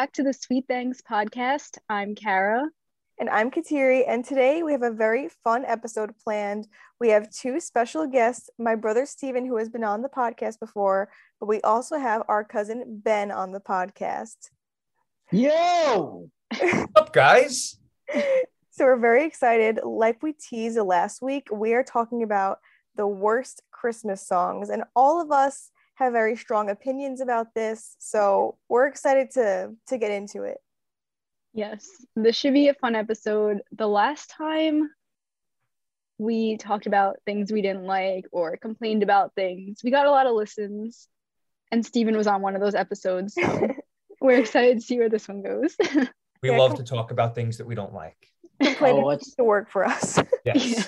welcome back to the Sweet Things podcast. I'm Kara. And I'm Kateri, and today we have a very fun episode planned. We have two special guests my brother Steven, who has been on the podcast before, but we also have our cousin Ben on the podcast. Yo! What's up, guys? So we're very excited. Like we teased last week, we are talking about the worst Christmas songs, and all of us have very strong opinions about this. So we're excited to to get into it. Yes, this should be a fun episode. The last time we talked about things we didn't like or complained about things, we got a lot of listens, and Steven was on one of those episodes. So we're excited to see where this one goes. We Yeah, love to talk about things that we don't like. Complaining Oh, needs to work for us. Yes. Yeah.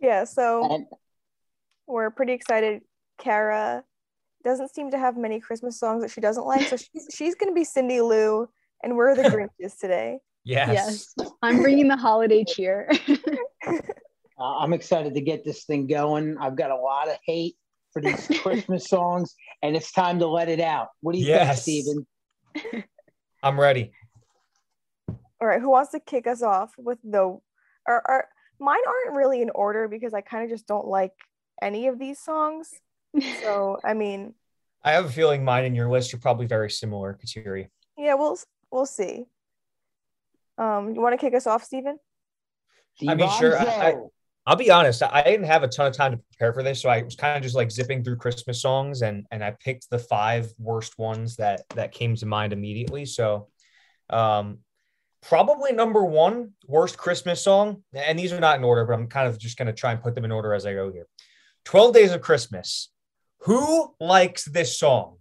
yeah, so And we're pretty excited. Kara doesn't seem to have many Christmas songs that she doesn't like, so she's she's gonna be Cindy Lou, and we're the Grinches today. Yes. yes, I'm bringing the holiday cheer. uh, I'm excited to get this thing going. I've got a lot of hate for these Christmas songs, and it's time to let it out. What do you Yes. think, Steven? I'm ready. All right, who wants to kick us off with the or, or mine aren't really in order because I kind of just don't like any of these songs. So I mean, I have a feeling mine and your list are probably very similar, Kateri. yeah, we'll we'll see. Um, you want to kick us off, Stephen? I mean, sure, I, I, I'll be honest, I didn't have a ton of time to prepare for this, so I was kind of just like zipping through Christmas songs and and I picked the five worst ones that that came to mind immediately. So um probably number one worst Christmas song, and these are not in order, but I'm kind of just gonna try and put them in order as I go here. 12 Days of Christmas. Who likes this song?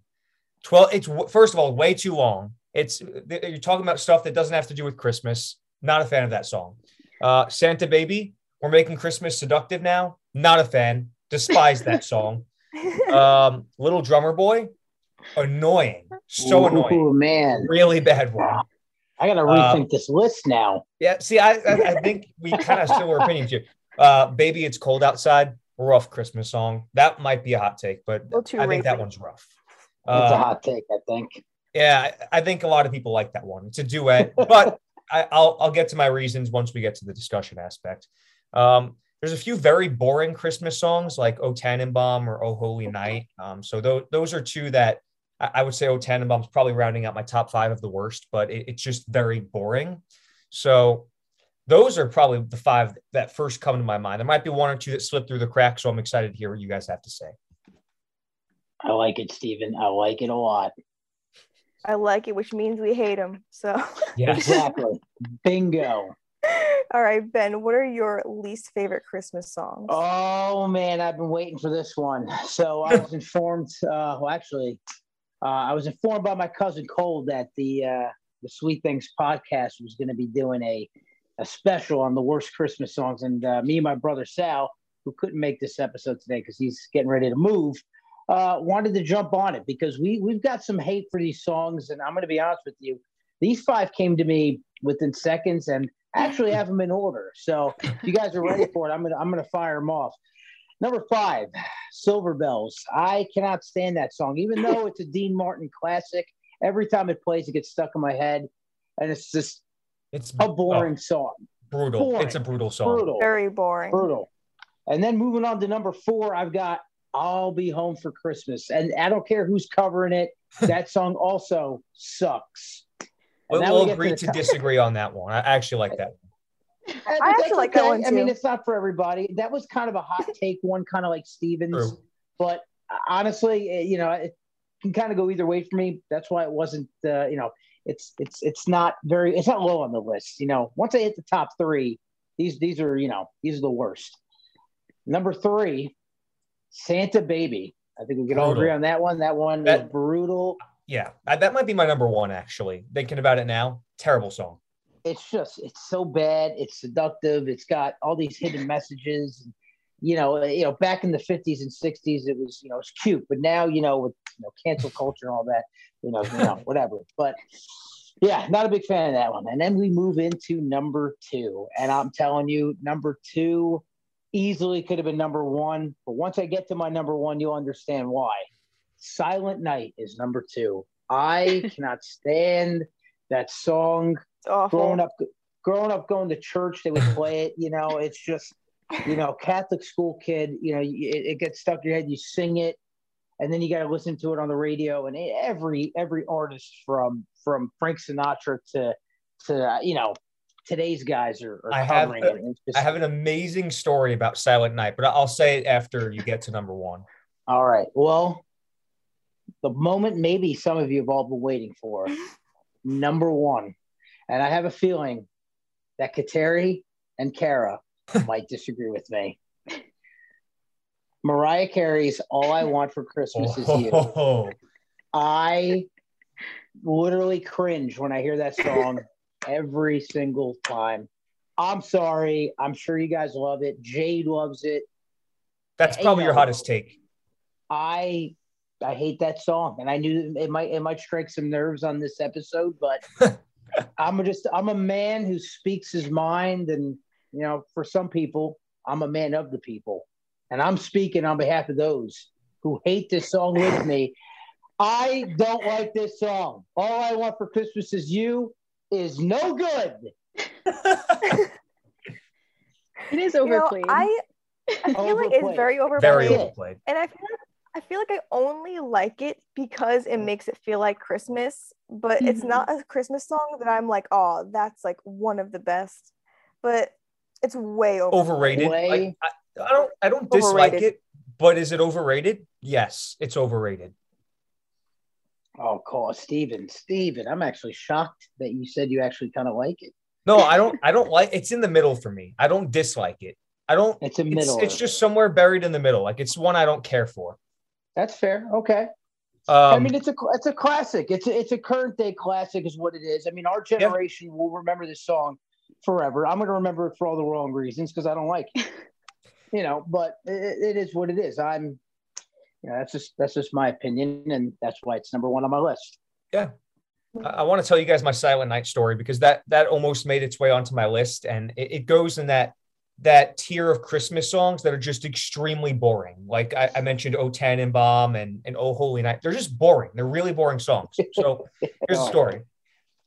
12 it's first of all way too long. It's you're talking about stuff that doesn't have to do with Christmas. Not a fan of that song. Uh Santa Baby, we're making Christmas seductive now. Not a fan. Despise that song. Um, Little Drummer Boy, annoying. So Ooh, annoying. man. Really bad one. I got to Uh, rethink this list now. Yeah. See, I I, I think we kind of have similar opinions here. Uh, Baby, it's cold outside. Rough Christmas song. That might be a hot take, but I think that one's rough. That's a Uh, hot take, I think. yeah, I, I think a lot of people like that one. It's a duet, but I, I'll I'll get to my reasons once we get to the discussion aspect. Um, there's a few very boring Christmas songs like "O Tannenbaum" or "Oh Holy Night." Um, so those those are two that I, I would say "O Tannenbaum's probably rounding out my top five of the worst, but it, it's just very boring. So those are probably the five that first come to my mind. There might be one or two that slip through the cracks, so I'm excited to hear what you guys have to say. I like it, Steven. I like it a lot. I like it, which means we hate him. So, Yes. Exactly. Bingo. all right, Ben, what are your least favorite Christmas songs? Oh man, I've been waiting for this one. So I was informed. Uh, well, actually, uh, I was informed by my cousin Cole that the uh, the Sweet Things podcast was going to be doing a a special on the worst Christmas songs, and uh, me and my brother Sal, who couldn't make this episode today because he's getting ready to move, uh, wanted to jump on it because we we've got some hate for these songs, and I'm going to be honest with you, these five came to me within seconds, and actually have them in order. So if you guys are ready for it, I'm gonna I'm gonna fire them off. Number five, Silver Bells. I cannot stand that song, even though it's a Dean Martin classic. Every time it plays, it gets stuck in my head, and it's just It's a boring song. oh, brutal. boring. It's a brutal song. Brutal, Very boring. brutal. And then moving on to number four, I've got "I'll Be Home for Christmas," and I don't care who's covering it. That song also sucks. We'll, we we'll get agree the to disagree on that one. I actually like that. I, think actually that's like that okay. one, I mean, it's not for everybody. That was kind of a hot take one, kind of like Stevens. True. But honestly, eh, you know, it can kind of go either way for me. That's why it wasn't, uh, you know, it's it's it's not very, it's not low on the list. You know, once I hit the top three, these these are you know these are the worst. Number three, Santa Baby. I think we can all agree on that one. That one That- was brutal. Yeah, that might be my number one actually. Thinking about it now, terrible song. it's just it's so bad it's seductive it's got all these hidden messages you know you know back in the 50s and 60s it was you know it's cute but now you know with you know cancel culture and all that you know you know whatever but yeah not a big fan of that one and then we move into number two and i'm telling you number two easily could have been number one but once i get to my number one you'll understand why silent night is number two I cannot stand that song. It's awful. Growing up, growing up, going to church, they would play it. You know, it's just, you know, Catholic school kid. You know, it, it gets stuck in your head. You sing it, and then you got to listen to it on the radio. And every every artist from from Frank Sinatra to to uh, you know today's guys are, are I have covering a- it. Just- I have an amazing story about Silent Night, but I'll say it after you get to number one. All right. Well, the moment maybe some of you have all been waiting for. Number one. And I have a feeling that Kateri and Kara might disagree with me. Mariah Carey's All I Want for Christmas Is You. Oh, I literally cringe when I hear that song every single time. I'm sorry. I'm sure you guys love it. Jade loves it. that's probably your hottest take. I I hate that song, and I knew it might it might strike some nerves on this episode, but I'm just I'm a man who speaks his mind, and you know, for some people, I'm a man of the people, and I'm speaking on behalf of those who hate this song with me. I don't like this song. All I want for Christmas is you is no good. It is You know, overplayed. I I feel like it's very overplayed. Very overplayed. and I feel like I feel like I only like it because it makes it feel like Christmas, but it's Mhm. not a Christmas song that I'm like, oh, that's like one of the best. But it's way over. Overrated. Way- Like, I, I don't I don't dislike it, but is it overrated? Yes, it's overrated. Oh, call Steven. Steven, I'm actually shocked that you said you actually kind of like it. No, I don't I don't like it's in the middle for me. I don't dislike it. I don't It's a middle. it's just somewhere buried in the middle. Like it's one I don't care for. That's fair. Okay. Um, I mean, it's a it's a classic. It's a, it's a current day classic, is what it is. I mean, our generation will remember this song forever. I'm going to remember it for all the wrong reasons because I don't like it. you know, but it, it is what it is. I'm, you know, that's just that's just my opinion, and that's why it's number one on my list. I, I want to tell you guys my Silent Night story because that that almost made its way onto my list, and it, it goes in that that tier of Christmas songs that are just extremely boring. Like I, I mentioned, O Tannenbaum and and Oh Holy Night. They're just boring. They're really boring songs. So here's the story.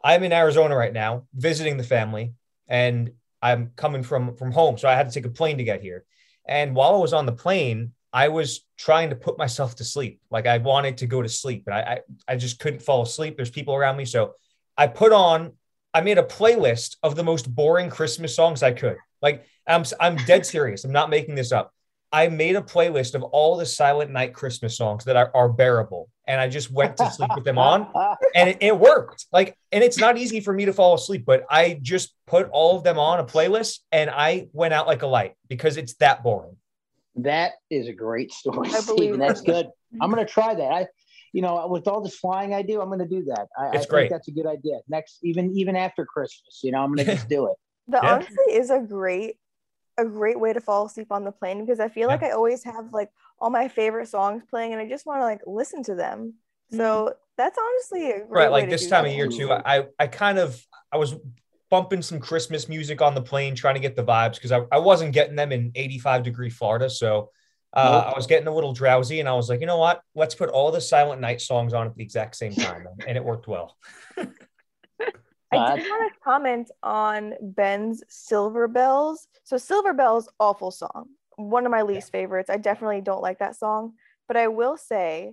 I'm in Arizona right now visiting the family, and I'm coming from from home, so I had to take a plane to get here. And while I was on the plane, I was trying to put myself to sleep. Like I wanted to go to sleep, but I, I I just couldn't fall asleep. There's people around me, so I put on. I made a playlist of the most boring Christmas songs I could. Like I'm I'm dead serious. I'm not making this up. I made a playlist of all the Silent Night Christmas songs that are, are bearable, and I just went to sleep with them on and it, it worked like and it's not easy for me to fall asleep but i just put all of them on a playlist and i went out like a light because it's that boring That is a great story, I believe That's good. I'm going to try that. I, you know, with all this flying I do, I'm going to do that. I, I It's think great. that's a good idea. Next, even even after Christmas, you know, I'm going to just do it. That Yeah. honestly is a great a great way to fall asleep on the plane because I feel like I always have like all my favorite songs playing and I just want to like listen to them. So that's honestly a great right like this time that. of year too i i kind of i was bumping some christmas music on the plane trying to get the vibes because I, I wasn't getting them in 85 degree florida so uh, Nope. i was getting a little drowsy and i was like you know what let's put all the silent night songs on at the exact same time and it worked well I did want to comment on Ben's Silver Bells. So Silver Bells, awful song. One of my least favorites. I definitely don't like that song. But I will say,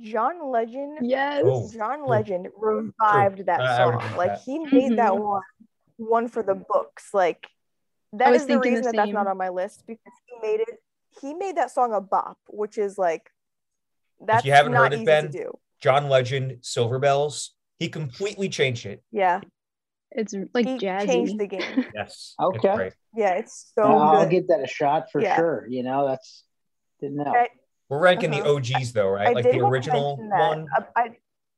John Legend, yes. Oh. John Legend revived that I- I would song. agree Like that. he made that Mhm. one one for the books. Like that was is the thinking the reason that that's not on my list because he made it. He made that song a bop, which is like that's you haven't not heard it, easy Ben, to do. john legend silver bells he completely changed it Yeah, It's like he jazzy. changed the game. yes Okay. It's. Yeah, it's so I'll good. give that a shot for Yeah. sure. You know, that's didn't know. I- we're ranking Uh-huh. the og's though right I like the original one Uh, I,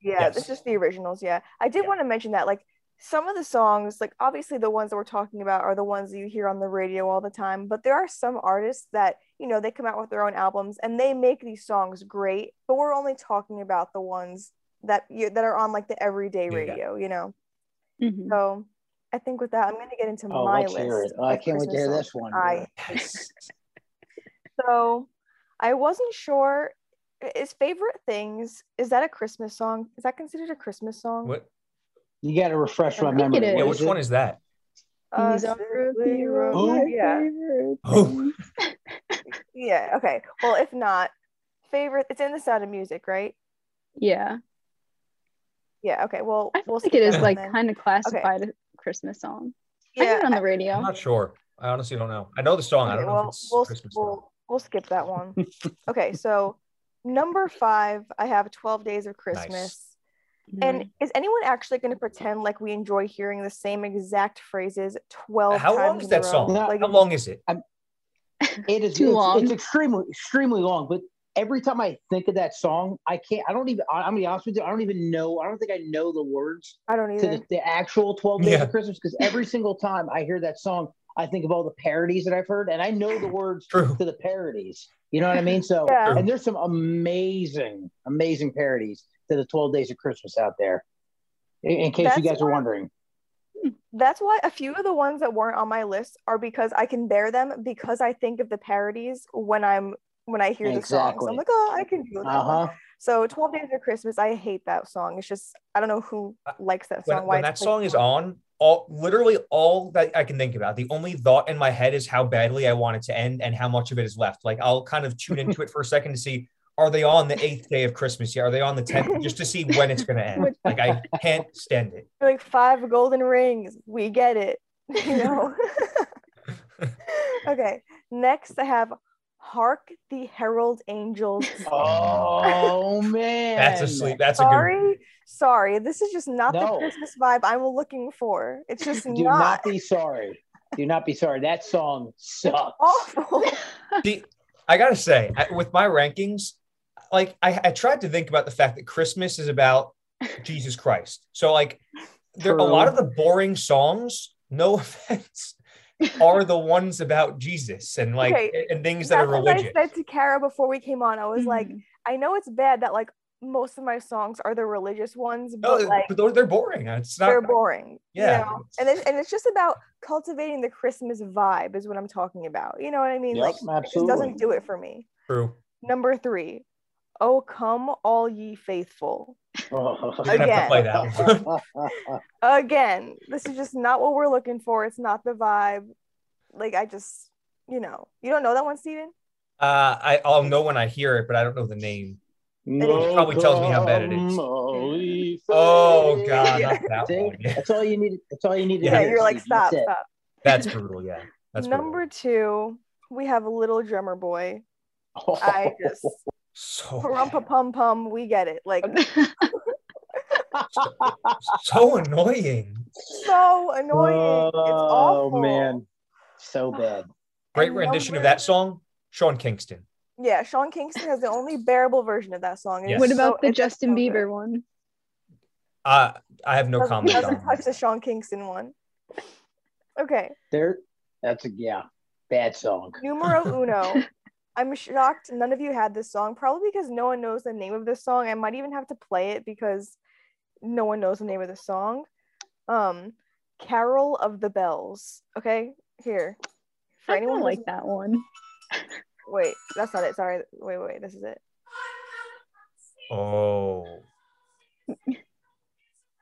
yeah, Yes. it's just the originals. Yeah, I did Yeah. want to mention that. Like some of the songs, like obviously the ones that we're talking about are the ones that you hear on the radio all the time. But there are some artists that you know they come out with their own albums and they make these songs great. But we're only talking about the ones that you that are on like the everyday Yeah. radio. You know. Mhm. So I think with that, I'm gonna get into Oh, my list. hear it. of Oh, I can't wait to Christmas hear this one. I so I wasn't sure is favorite things is that a Christmas song? Is that considered a Christmas song? What? You got to refresh my I think memory. Yeah, What which is one it? is that? Uh, These are Simply the Ro- yeah. favorite Oh. Yeah. Okay. Well, if not, favorite. It's in the Sound of Music, right? Yeah. Yeah. Okay. Well, I feel we'll like skip it is like then. kind of classified a Christmas song. Yeah. on the radio. I'm radio. not sure. I honestly don't know. I know the song. I don't know if it's we'll, Christmas we'll, we'll skip that one. okay, so number five, I have 12 Days of Christmas. And Mhm. is anyone actually going to pretend like we enjoy hearing the same exact phrases 12 How times long is that song? No, Like, How long is it? It is Too it's, long. It's extremely, extremely long. But every time I think of that song, I can't. I don't even. I- I'm gonna be honest with you. I don't even know. I don't think I know the words I don't to either. the, the actual 12 days Yeah. of Christmas because every single time I hear that song, I think of all the parodies that I've heard, and I know the words True. to the parodies. You know what I mean? So, Yeah. and there's some amazing, amazing parodies to the 12 days of Christmas out there. In, in case you That's guys are wondering. That's why a few of the ones that weren't on my list are because I can bear them because I think of the parodies when I'm when I hear the songs. Exactly. I'm like, oh, I can do that. Uh-huh. So 12 Days of Christmas, I hate that song. It's just I don't know who likes that When, song. why when that song is on, all literally all that I can think about, the only thought in my head is how badly I want it to end and how much of it is left. Like I'll kind of tune into it for a second to see are they on the eighth day of Christmas yet? Are they on the tenth? Just to see when it's gonna end. Like I can't stand it. like five golden rings. We get it. You know. okay. Next, I have "Hark the Herald Angels." Sing." Oh man, That's a sleep. That's a good sorry, sorry. This is just not the Christmas vibe I'm looking for. It's just not Do not, not be sorry. Do not be sorry. That song sucks. awful. See, I gotta say, I- with my rankings, like I, I tried to think about the fact that Christmas is about Jesus Christ. So like there a lot of the boring songs, no offense, are the ones about Jesus and like Okay, and things that That's are what religious. I said to Kara before we came on. I was like, Mhm. I know it's bad that like most of my songs are the religious ones, No, but like but they're, they're boring. It's not they're boring. you Yeah. know? and it's, and it's just about cultivating the Christmas vibe is what I'm talking about. You know what I mean? Yep, like it just doesn't do it for me. true. Number three, oh come all ye faithful. We're gonna have to play that one. Again, this is just not what we're looking for. It's not the vibe. Like I just, you know, you don't know that one, Steven? Uh, I, I'll know when I hear it, but I don't know the name. No Probably tells me how bad it is. Oh. God, Yeah. not that one. Yeah. That's all you need. That's all you need. to Yeah, Yeah, you're like, stop, That's stop. That's brutal. Yeah, that's Number brutal. two, we have a Little Drummer Boy. I just so Parumpa pum pum, we get it. Like so annoying. so annoying. it's awful. Oh man, so bad. Great And rendition of that song, Sean Kingston. Yeah, Sean Kingston has the only bearable version of that song. Yes. it's what so- about the it's just Justin so good. Bieber one? Uh, I have no Doesn't- comment doesn't on touch that. the Sean Kingston one. Okay, There, that's a yeah, bad song. numero uno. I'm shocked none of you had this song, probably because no one knows the name of this song. I might even have to play it because no one knows the name of the song. Um, Carol of the Bells. Okay, here. For I anyone don't like that one. Wait, that's not it. Sorry. Wait, wait, this is it. Oh, See,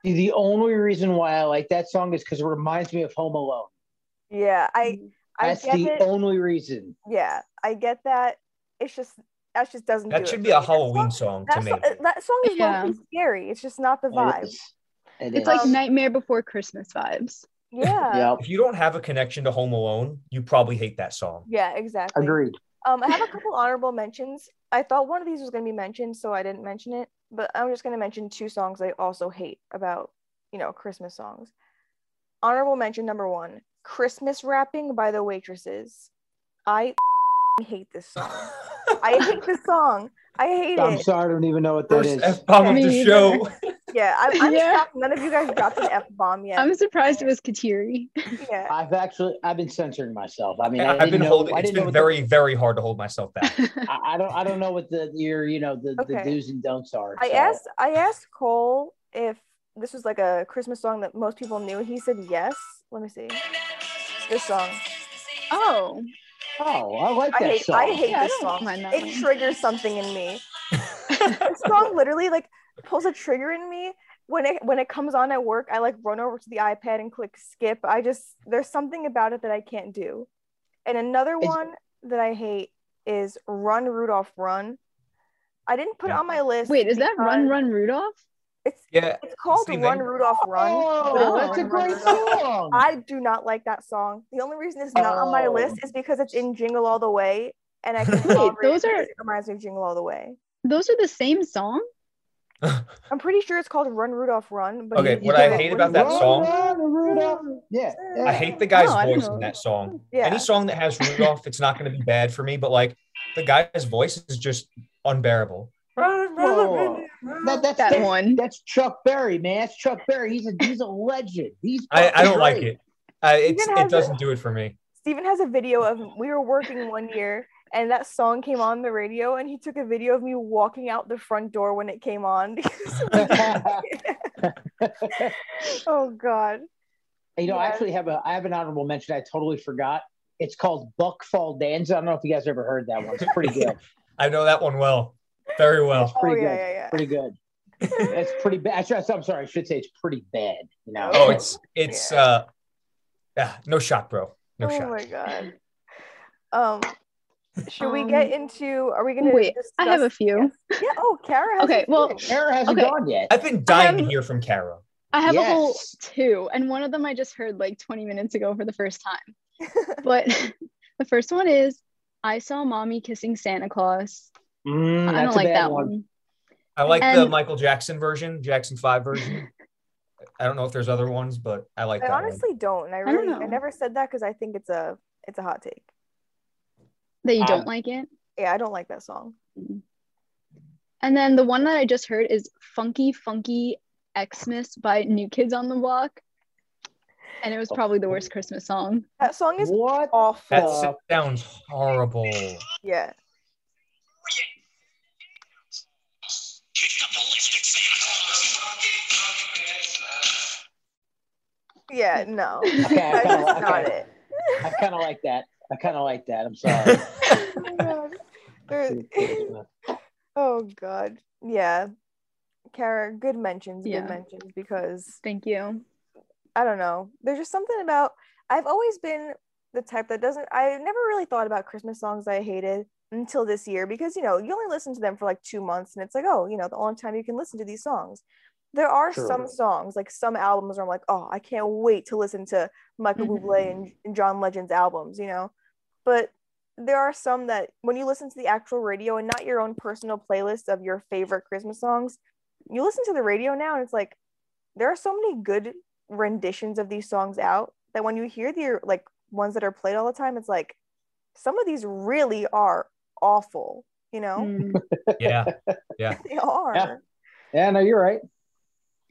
the only reason why I like that song is because it reminds me of Home Alone. Yeah, I I That's get the it. only reason. Yeah, I get that. It's just that just doesn't. that it should for be a me. That Halloween song- song to me. song, that song is Yeah. yeah. scary. It's just not the It vibe. is. It It's is. like Nightmare Before Christmas vibes. Yeah. Yep. If you don't have a connection to Home Alone, you probably hate that song. Yeah, exactly. Agreed. Um, I have a couple honorable mentions. I thought one of these was going to be mentioned, so I didn't mention it. But I'm just going to mention two songs I also hate about, you know, Christmas songs. Honorable mention number one: "Christmas Wrapping" by the Waitresses. I hate this song. I hate this song. I hate it. I'm sorry, I don't even know what that First is. F bomb of the show. Yeah, I'm, I'm Yeah. shocked none of you guys dropped an F bomb yet. I'm surprised it was Kateri. yeah. I've actually I've been censoring myself. I mean, I I've didn't been know, holding. I It's didn't know been what the- very, very hard to hold myself back. I, I don't I don't know what the your you know the, the do's and don'ts are. I asked I asked Cole if this was like a Christmas song that most people knew. He said yes. Let me see. This song. oh, Oh, I like I that hate song. I hate Yeah, this don't song. It triggers something in me. this song literally like pulls a trigger in me when it when it comes on at work. I like run over to the iPad and click skip. I just there's something about it that I can't do. And another It's- one that I hate is Run Rudolph Run. I didn't put it Yeah. on my list. Wait, is that Run Run Rudolph? It's Yeah. it's called Same Run thing. Rudolph Run. Oh, but it's that's a great Run, song. I do not like that song. The only reason it's not on my Oh. list is because it's in Jingle All the Way, and I can Wait, those it are- it reminds me of Jingle All the Way. Those are the same song? I'm pretty sure it's called Run Rudolph Run. But Okay, you- what I hate about that Run, song- run, Yeah. yeah. I hate the guy's Oh, voice in that song. Yeah. Any song that has Rudolph, it's not going to be bad for me. But like the guy's voice is just unbearable. Whoa. That, that's, That that's, one. that's Chuck Berry, man. That's Chuck Berry. He's a he's a legend. He's I, I don't like great. it. Uh, it's, it doesn't do it for me. Steven has a video of we were working one year and that song came on the radio and he took a video of me walking out the front door when it came on. oh god. You know, I actually have a I have an honorable mention. I totally forgot. It's called Buck Fall Danza. I don't know if you guys ever heard that one. It's pretty good. I know that one well, very well. Oh Pretty yeah, good. yeah, yeah. pretty good. It's pretty bad. I'm sorry. I should say it's pretty bad. You know. Oh, it's it's Yeah. uh, yeah, no shot, bro. No shock. oh shot. my god. Um should we Um, get into are we gonna wait, I have a few. Yeah, oh Kara has Okay, a well, few. Sarah hasn't Okay. gone yet. I've been dying to Um, hear from Kara. I have a whole two, and one of them I just heard like 20 minutes ago for the first time. But the first one is I saw mommy kissing Santa Claus. Mm, I don't like that one. one. I like the Michael Jackson version, Jackson Five version. I don't know if there's other ones, but I like I that one. honestly don't. And I don't really I, know. never said that because I think it's a it's a hot take. That you Um, don't like it. Yeah, I don't like that song. And then the one that I just heard is Funky Funky Xmas by New Kids on the Block. And it was probably the worst Christmas song. That song is What? awful. That sounds horrible. yeah. Yeah, no. Okay, I That's kinda, just not okay. it. I kind of like that. I kind of like that. I'm sorry. Oh my God. Oh god. Yeah. Kara, good mentions, Yeah. good mentions because Thank you. I don't know. There's just something about I've always been the type that doesn't I never really thought about Christmas songs I hated until this year because you know, you only listen to them for like 2 months and it's like, oh, you know, the only time you can listen to these songs. There are Sure. some songs, like some albums where I'm like, oh, I can't wait to listen to Michael Mhm. Bublé and, and John Legend's albums, you know. But there are some that when you listen to the actual radio and not your own personal playlist of your favorite Christmas songs, you listen to the radio now and it's like there are so many good renditions of these songs out that when you hear the like ones that are played all the time, it's like some of these really are awful, you know? yeah. yeah. They are. yeah, no, you're right.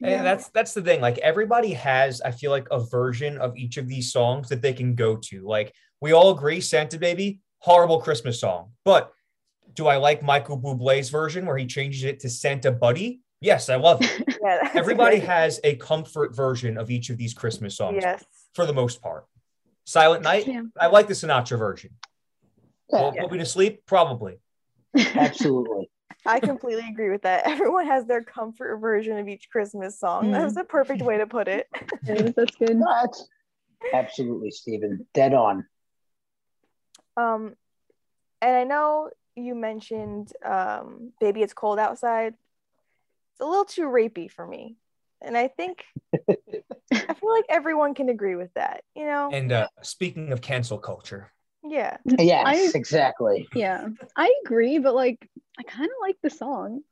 Eh, and that's that's the thing. Like everybody has, I feel like a version of each of these songs that they can go to. Like we all agree, Santa Baby, horrible Christmas song. But do I like Michael Bublé's version where he changes it to Santa Buddy? Yes, I love it. Yeah, Everybody great. has a comfort version of each of these Christmas songs Yes. for the most part. Silent Night, Yeah. I like the Sinatra version. Will Yeah, it put me to sleep? Probably. absolutely. I completely agree with that. Everyone has their comfort version of each Christmas song. That's a perfect way to put it. Yes, that's good. No, that's absolutely, Stephen. Dead on. Um, and I know you mentioned um, "Baby, It's Cold Outside." It's a little too rapey for me, and I think I feel like everyone can agree with that. You know? And uh, speaking of cancel culture, Yeah. Yes, I- exactly. Yeah, I agree, but like, I kind of like the song.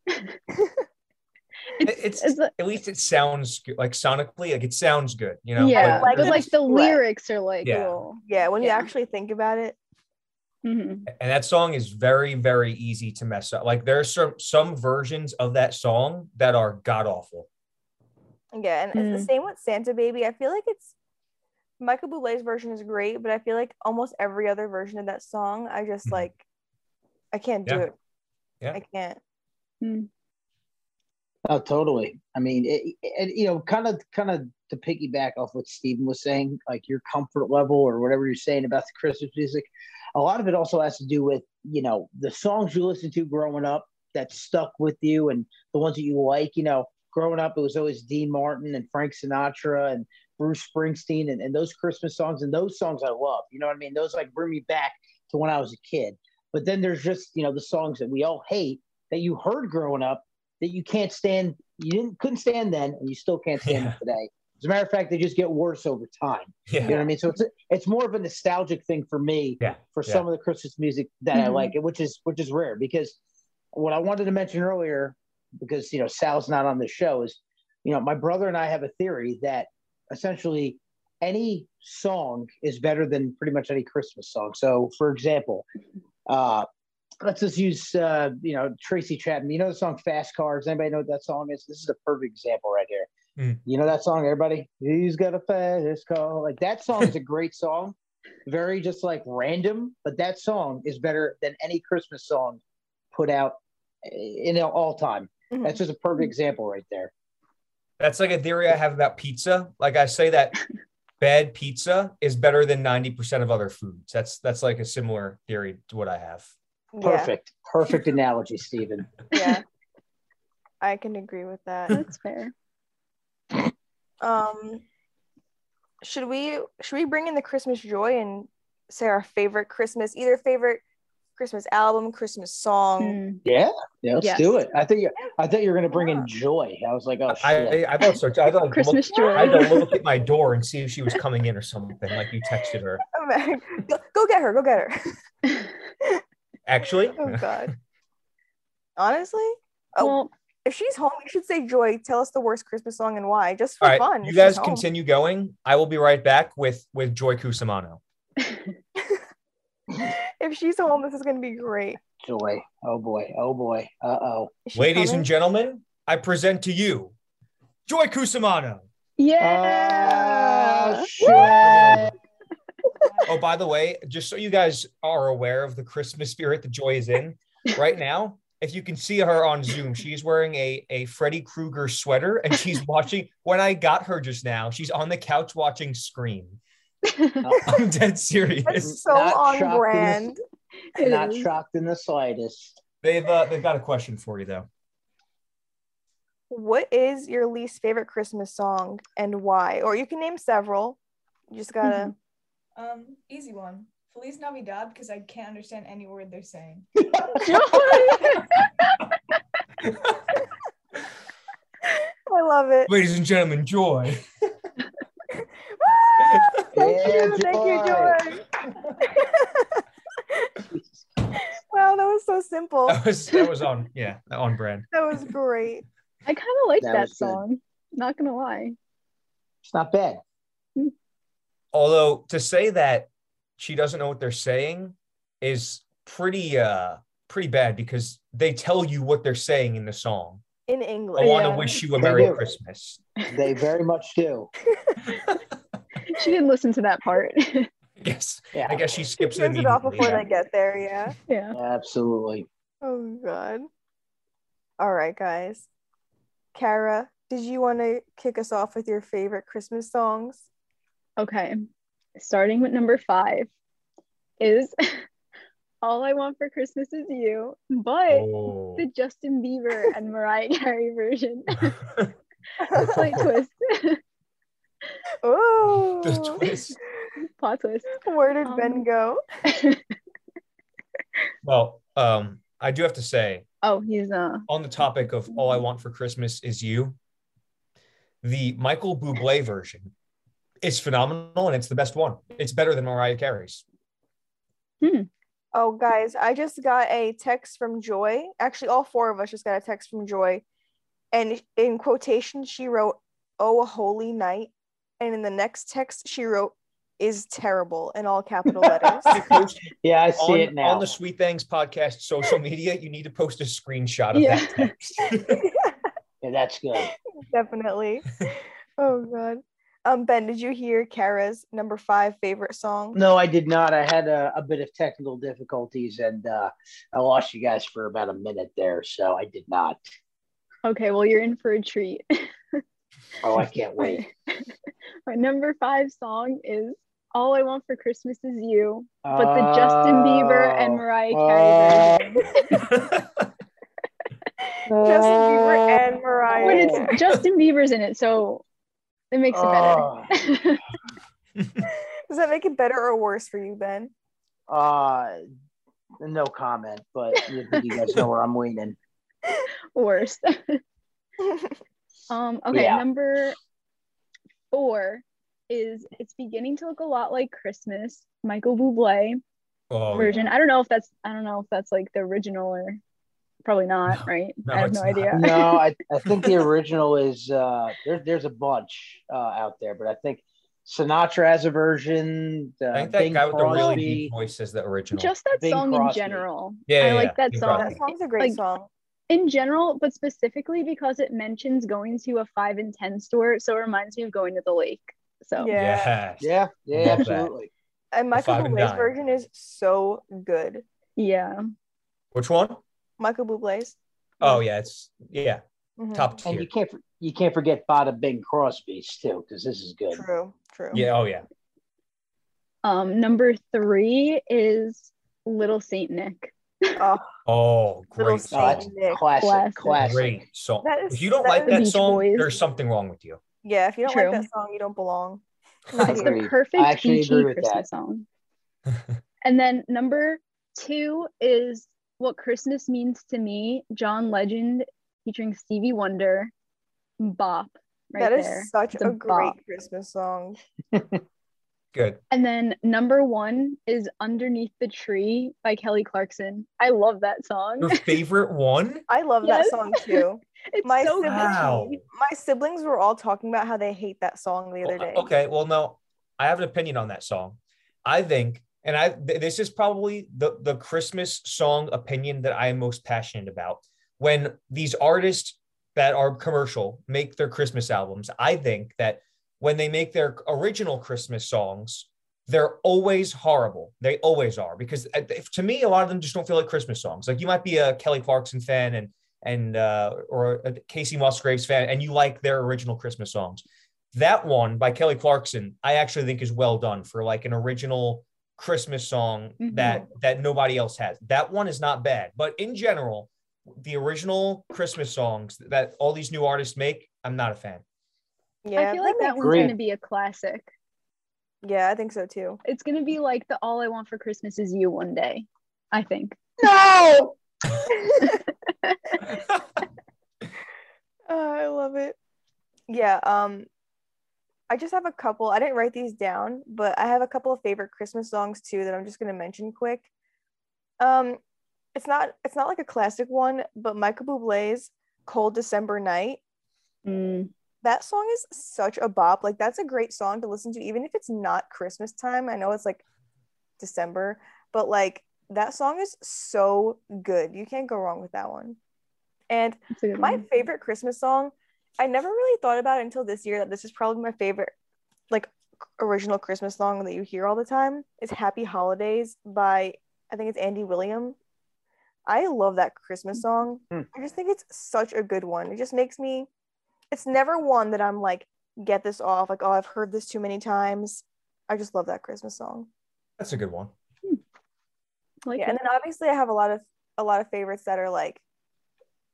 It- it's, it's a- at least it sounds good. Like sonically, like it sounds good. You know. yeah, like but like the lyrics are like Yeah. a little. Yeah. When you actually think about it, Mhm. and that song is very very easy to mess up like there's some some versions of that song that are god awful yeah, and it's the Mm. same with Santa Baby. I feel like it's Michael Bublé's version is great, but I feel like almost every other version of that song, I just Mhm. like, I can't do Yeah. it. Yeah. I can't. Mm. Oh, totally. I mean, it, it, you know, kind of, kind of to piggyback off what Stephen was saying, like your comfort level or whatever you're saying about the Christmas music. A lot of it also has to do with, you know, the songs you listened to growing up that stuck with you and the ones that you like. You know, growing up, it was always Dean Martin and Frank Sinatra and Bruce Springsteen and, and those Christmas songs and those songs I love. You know what I mean? Those like bring me back to when I was a kid. But then there's just you know the songs that we all hate that you heard growing up that you can't stand. You didn't couldn't stand then, and you still can't stand Yeah. them today. As a matter of fact, they just get worse over time. Yeah. You know what I mean? So it's it's more of a nostalgic thing for me Yeah. for Yeah. some of the Christmas music that I Mhm. like, which is which is rare because what I wanted to mention earlier, because you know Sal's not on the show, is you know my brother and I have a theory that essentially any song is better than pretty much any Christmas song. So, for example, uh, let's just use uh, you know Tracy Chapman. You know the song "Fast Cars." Anybody know what that song is? This is a perfect example right here. Mm. You know that song, everybody? He's got a fast car. Like that song is a great song. Very just like random, but that song is better than any Christmas song put out in all time. Mhm. That's just a perfect example right there. That's like a theory I have about pizza. Like I say that bad pizza is better than 90% of other foods. That's that's like a similar theory to what I have. Yeah, Perfect. Perfect analogy, Stephen. yeah. I can agree with that. That's fair. Um, should we should we bring in the Christmas joy and say our favorite Christmas, either favorite Christmas album, Christmas song? Mm. Yeah, yeah, let's Yes. do it. I think I thought you were gonna bring in joy. I was like, oh shit. I, I, I thought so. I thought Christmas look, I had to look at my door and see if she was coming in or something. Like you texted her. go, go get her, go get her. Actually, oh God. Honestly, oh, well, if she's home, you should say joy. Tell us the worst Christmas song and why, just for all right. fun. You guys continue going. I will be right back with with Joy Cusimano. If she's home, this is gonna be great. joy. Oh boy. Oh boy. Uh oh. Ladies coming? and gentlemen, I present to you Joy Cusimano. yeah. Oh, shit. Oh, by the way, just so you guys are aware of the Christmas spirit that Joy is in right now, if you can see her on Zoom, she's wearing a, a Freddy Krueger sweater and she's watching. When I got her just now, she's on the couch watching Scream. I'm dead serious. That's so Not on shocked in this- brand. It Not is. shocked in the slightest. They've uh, they've got a question for you though. What is your least favorite Christmas song and why? Or you can name several. You just gotta. Um, easy one. Feliz Navidad because I can't understand any word they're saying. I love it. Ladies and gentlemen, Joy. Thank Yeah, you, thank you, Joy. Joy. wow, that was so simple. That was that was on yeah on brand. That was great. I kind of like That that, was good. song. Not gonna lie. It's not bad. Although to say that she doesn't know what they're saying is pretty uh pretty bad because they tell you what they're saying in the song. In English. I want to Yeah. wish you a Merry. Christmas. They very much do. She didn't listen to that part. I guess Yeah. I guess she She skips it turns it off before yeah. they get there, yeah. yeah. Absolutely. Oh god. All right, guys. Kara, did you want to kick us off with your favorite Christmas songs? Okay. Starting with number five is All I Want for Christmas Is You, but Oh. the Justin Bieber and Mariah Carey version. Slight twist. Oh, the twist. Plot twist. Where did Um, Ben go? Well, um, I do have to say oh, he's uh on the topic of all I want for Christmas is you. The Michael Bublé version is phenomenal and it's the best one. It's better than Mariah Carey's. Hmm. Oh, guys, I just got a text from Joy. Actually, all four of us just got a text from Joy. And in quotation, she wrote, Oh, a holy night. And in the next text, she wrote, Is terrible in all capital letters. Yeah, I see on, it now. on the Sweet Things podcast social media, you need to post a screenshot of Yeah. that text. yeah, that's good. Definitely. Oh, God. Um, Ben, did you hear Kara's number five favorite song? No, I did not. I had a, a bit of technical difficulties and uh, I lost you guys for about a minute there. So I did not. okay, well you're in for a treat. Oh, I can't wait. My number five song is All I Want for Christmas Is You, but the Justin Bieber and Oh, Mariah Oh. Carey version. Bieber and Mariah. but it's Justin Bieber's in it, so it makes it Oh. better. Does that make it better or worse for you, Ben? Uh, no comment, but I you guys know where I'm leaning. Worst. Um, okay, Yeah. number four is it's beginning to look a lot like Christmas, Michael Bublé Oh, version. I don't know if that's I don't know if that's like the original or probably not, No. right? No, I have no not. idea. No, I, I think the original is uh, there, there's a bunch uh, out there, but I think Sinatra has a version. Uh, I think that Bing guy with the really deep voice is the original. Just that Bing song in general. Yeah, I yeah, like yeah. that Bing song that song's a great Like- song. In general, but specifically because it mentions going to a five and ten store, so it reminds me of going to the lake. So Yeah. Yes. Yeah, yeah, Love that. absolutely. And Michael five and Bublé's version is so good. yeah. Which one? Michael Bublé's. Oh yeah, it's yeah, Mhm. top And you can't you can't forget Bada Bing Crosby's too, because this is good. True, true. Yeah, oh yeah. Um, number three is Little Saint Nick. Oh, Oh, great Saint song. classic, Classic. classic. Great song. That is- if you don't that like that Beach song, Boys. there's something wrong with you. Yeah, if you don't True. like that song, you don't belong. It's the perfect I actually beachy agree with Christmas song. And then number two is What Christmas Means to Me, John Legend featuring Stevie Wonder, Bop, right that is there. such It's a, a great bop. Christmas song. Good. And then number one is Underneath the Tree by Kelly Clarkson. I love that song. Your favorite one? I love Yes. that song too. It's My so siblings- Wow. My siblings were all talking about how they hate that song the other day. Okay, well, no, I have an opinion on that song. I think, and I th- this is probably the the Christmas song opinion that I am most passionate about. When these artists that are commercial make their Christmas albums, I think that when they make their original Christmas songs, they're always horrible. They always are because uh, to me, a lot of them just don't feel like Christmas songs. Like you might be a Kelly Clarkson fan and and uh, or a Kacey Musgraves fan, and you like their original Christmas songs that one by Kelly Clarkson, I actually think is well done for like an original Christmas song Mhm. that that nobody else has. That one is not bad, but in general, the original Christmas songs that all these new artists make, I'm not a fan. Yeah, I feel like that one's to be a classic. Yeah, I think so too. It's going to be like the All I Want for Christmas is You one day, I think. No. Oh, I love it. Yeah, um I just have a couple. I didn't write these down, but I have a couple of favorite Christmas songs too that I'm just going to mention quick. Um it's not it's not like a classic one, but Michael Bublé's Cold December Night. Mm, That song is such a bop. Like that's a great song to listen to even if it's not Christmas time. I know it's like December, but like that song is so good. You can't go wrong with that one. And that's a good my one. favorite Christmas song, I never really thought about it until this year that this is probably my favorite, like, original Christmas song that you hear all the time. Is Happy Holidays by, I think it's Andy William. I love that Christmas song. Hmm. I just think it's such a good one. It just makes me, it's never one that I'm like, get this off, like, oh, I've heard this too many times. I just love that Christmas song. That's a good one. Hmm. Like yeah, it. and then obviously I have a lot of a lot of favorites that are like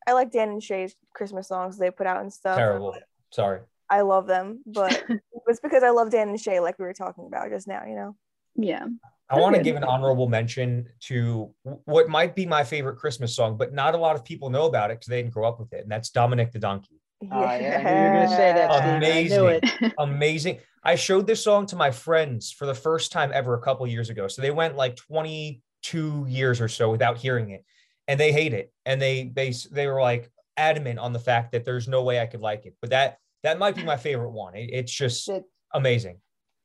I like Dan and Shay's Christmas songs they put out and stuff. Terrible. Sorry. I love them, but it's because I love Dan and Shay, like we were talking about just now, you know. yeah. I want to give an honorable mention to what might be my favorite Christmas song, but not a lot of people know about it because they didn't grow up with it, and that's Dominic the Donkey. Oh, yeah, I knew you were gonna say that, Steve. I knew Amazing. it. amazing. I showed this song to my friends for the first time ever a couple years ago. So they went like 22 years or so without hearing it, and they hate it. And they they they were like adamant on the fact that there's no way I could like it. But that that might be my favorite one. It- it's just It- amazing.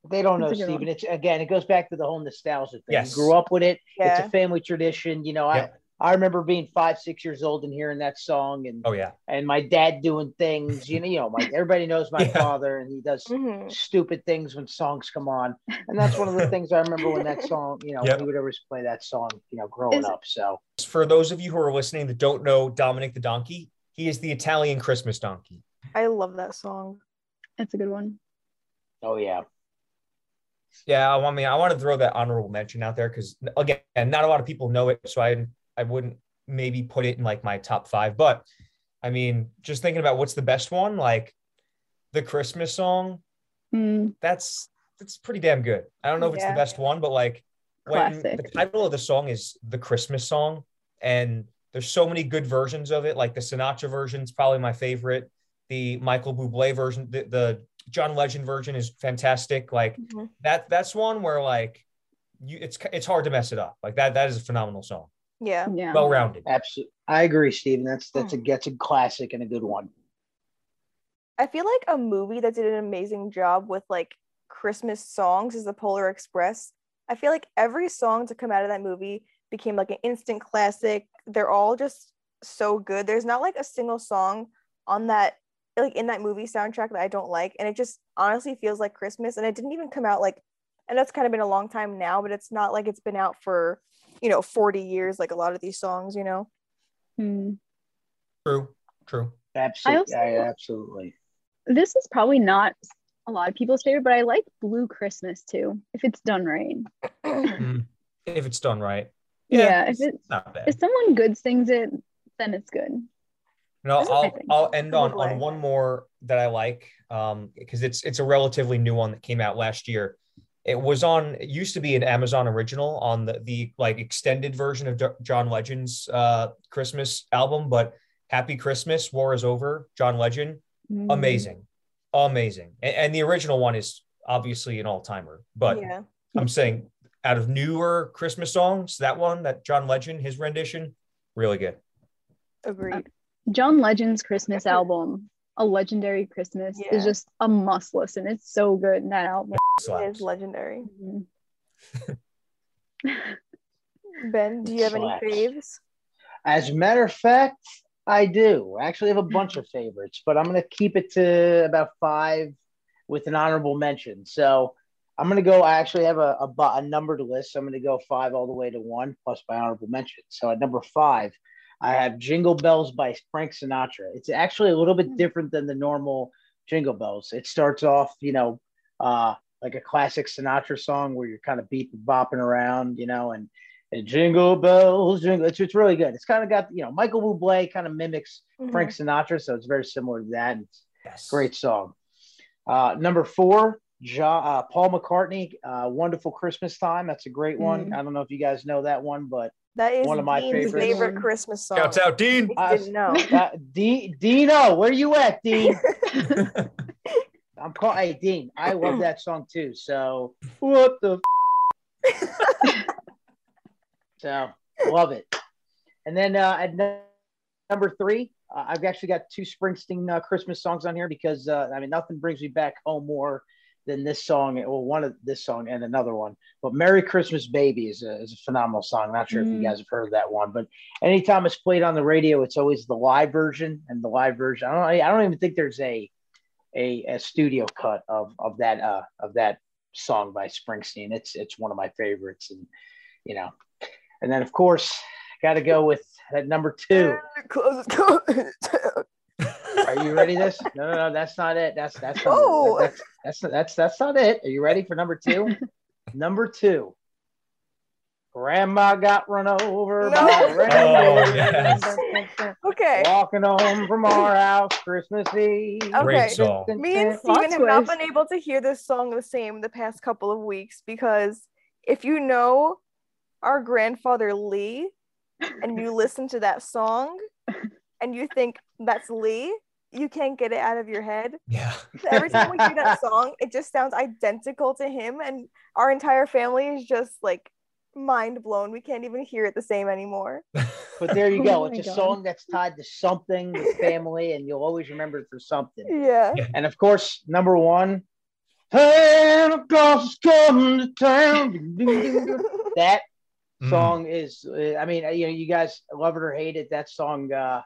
They don't know, That's a good Stephen. It's again, it goes back to the whole nostalgia thing. Yes. You grew up with it. Yeah. It's a family tradition. You know, Yep. I I remember being five, six years old and hearing that song, and Oh yeah. and my dad doing things. You know, you know, my everybody knows my Yeah. father, and he does Mhm. stupid things when songs come on, and that's one of the things I remember when that song. You know, Yep. he would always play that song. You know, growing Is- up. So For those of you who are listening that don't know Dominic the Donkey, he is the Italian Christmas donkey. I love that song. That's a good one. oh yeah. Yeah, I mean, I want to throw that honorable mention out there because again, not a lot of people know it, so I I wouldn't maybe put it in like my top five. But I mean, just thinking about what's the best one, like the Christmas song, Mm, that's that's pretty damn good. I don't know if it's the best one, but like when the title of the song is the Christmas song, and there's so many good versions of it. Like the Sinatra version is probably my favorite. The Michael Bublé version, the, the John Legend version is fantastic. Like Mhm. that that's one where like you it's it's hard to mess it up. Like that that is a phenomenal song. Yeah. yeah. Well rounded. Absolutely, I agree, Steven. That's that's a hmm. that's a classic and a good one. I feel like a movie that did an amazing job with like Christmas songs is The Polar Express. I feel like every song to come out of that movie became like an instant classic. They're all just so good. There's not like a single song on that like in that movie soundtrack that I don't like and it just honestly feels like Christmas and it didn't even come out like and that's kind of been a long time now, but it's not like it's been out for, you know, 40 years like a lot of these songs, you know. Mm. True. True. Absolutely, also- yeah, absolutely. This is probably not a lot of people's favorite, but I like Blue Christmas too, if it's done right. Mm, if it's done right. Yeah, if it's it- not bad. If someone good sings it, then it's good. No, That's what I I'll. I'll end on on one more that I like um because it's it's a relatively new one that came out last year. It was on it used to be an Amazon original on the the like extended version of Jo- John Legend's uh Christmas album, but Happy Christmas, War is Over, John Legend, Mm. amazing. Amazing. And, and the original one is obviously an all-timer, but yeah. I'm saying out of newer Christmas songs, that one, that John Legend, his rendition, really good. Agreed. John Legend's Christmas album, A Legendary Christmas, Yeah. is just a must listen. It's so good in that album. It Slaps. is legendary. Mhm. Ben, do you have any Slaps. faves? As a matter of fact, I do. I actually have a bunch of favorites, but I'm going to keep it to about five with an honorable mention. So I'm going to go. I actually have a, a, bu- a numbered list. So I'm going to go five all the way to one plus my honorable mention. So at number five, I have Jingle Bells by Frank Sinatra. It's actually a little bit different than the normal Jingle Bells. It starts off, you know, uh, like a classic Sinatra song where you're kind of beeping, bopping around, you know, and and jingle bells, jingle. It's, it's really good. It's kind of got, you know, Michael Bublé kind of mimics Mhm. Frank Sinatra, so it's very similar to that. It's Yes. a great song. Uh, number four, ja, uh, Paul McCartney, uh, "Wonderful Christmas Time." That's a great one. Mm. I don't know if you guys know that one, but That is One of my Dean's favorites. favorite Christmas song. Shouts out, Dean. If you Uh, didn't know. uh, D- Dino, where you at, Dean? I'm called. Hey, Dean, I love that song too. So what the? so love it. And then uh, at n- number three, uh, I've actually got two Springsteen uh, Christmas songs on here because uh, I mean nothing brings me back home more than this song. Well, one of this song and another one. But "Merry Christmas, Baby" is a, is a phenomenal song. Not sure if you Mm. guys have heard of that one, but anytime it's played on the radio, it's always the live version and the live version. I don't. I don't even think there's a a, a studio cut of of that uh of that song by Springsteen. It's it's one of my favorites, and you know, and then of course, got to go with at number two. Are you ready? This? No, no, no. That's not it. That's that's not, Oh. that's, that's that's that's not it. Are you ready for number two? number two. Grandma got run over No. by a Oh, yes. okay. Walking home from our house Christmas Eve. Okay. Great song. Me and Plot Steven have not been able to hear this song the same the past couple of weeks because if you know our grandfather Lee and you listen to that song and you think that's Lee, you can't get it out of your head. Yeah. Every time we hear that song, it just sounds identical to him, and our entire family is just like mind blown. We can't even hear it the same anymore. But there you go. Oh it's a God. song that's tied to something with family, and you'll always remember it for something. Yeah. And of course, number one, Santa Claus is coming to town. that Mm. song is, uh, I mean, you know, you guys love it or hate it. That song uh,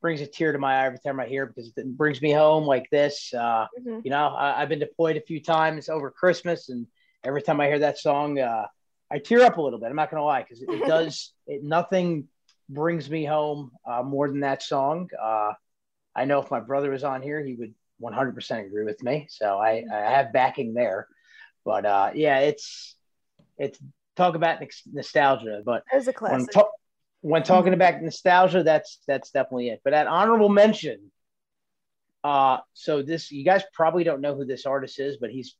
brings a tear to my eye every time I hear it because it brings me home like this. Uh, Mhm. you know, I, I've been deployed a few times over Christmas, and every time I hear that song, uh, I tear up a little bit. I'm not gonna lie because it does. It nothing brings me home uh, more than that song. Uh, I know if my brother was on here, he would 100% agree with me. So I, I have backing there. But uh, yeah, it's it's talk about nostalgia. But There's a when, classic. ta- when talking about nostalgia, that's that's definitely it. But at honorable mention, uh, so this you guys probably don't know who this artist is, but he's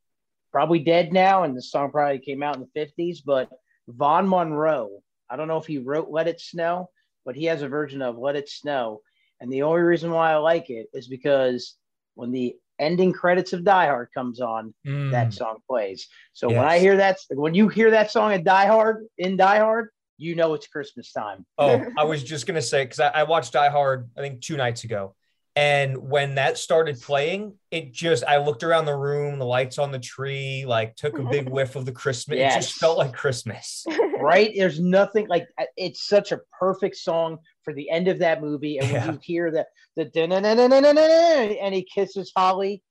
probably dead now, and the song probably came out in the fifties. But Vaughn Monroe, I don't know if he wrote "Let It Snow," but he has a version of "Let It Snow," and the only reason why I like it is because when the ending credits of Die Hard comes on, Mm. that song plays. So when I hear that, when you hear that song in Die Hard, in Die Hard, you know it's Christmas time. Oh, I was just gonna say because I, I watched Die Hard I think two nights ago, and when that started playing, it just I looked around the room, the lights on the tree, like took a big whiff of the Christmas. It just felt like Christmas. right? There's nothing like it's such a perfect song for the end of that movie. And when Yeah. you hear the the and he kisses Holly,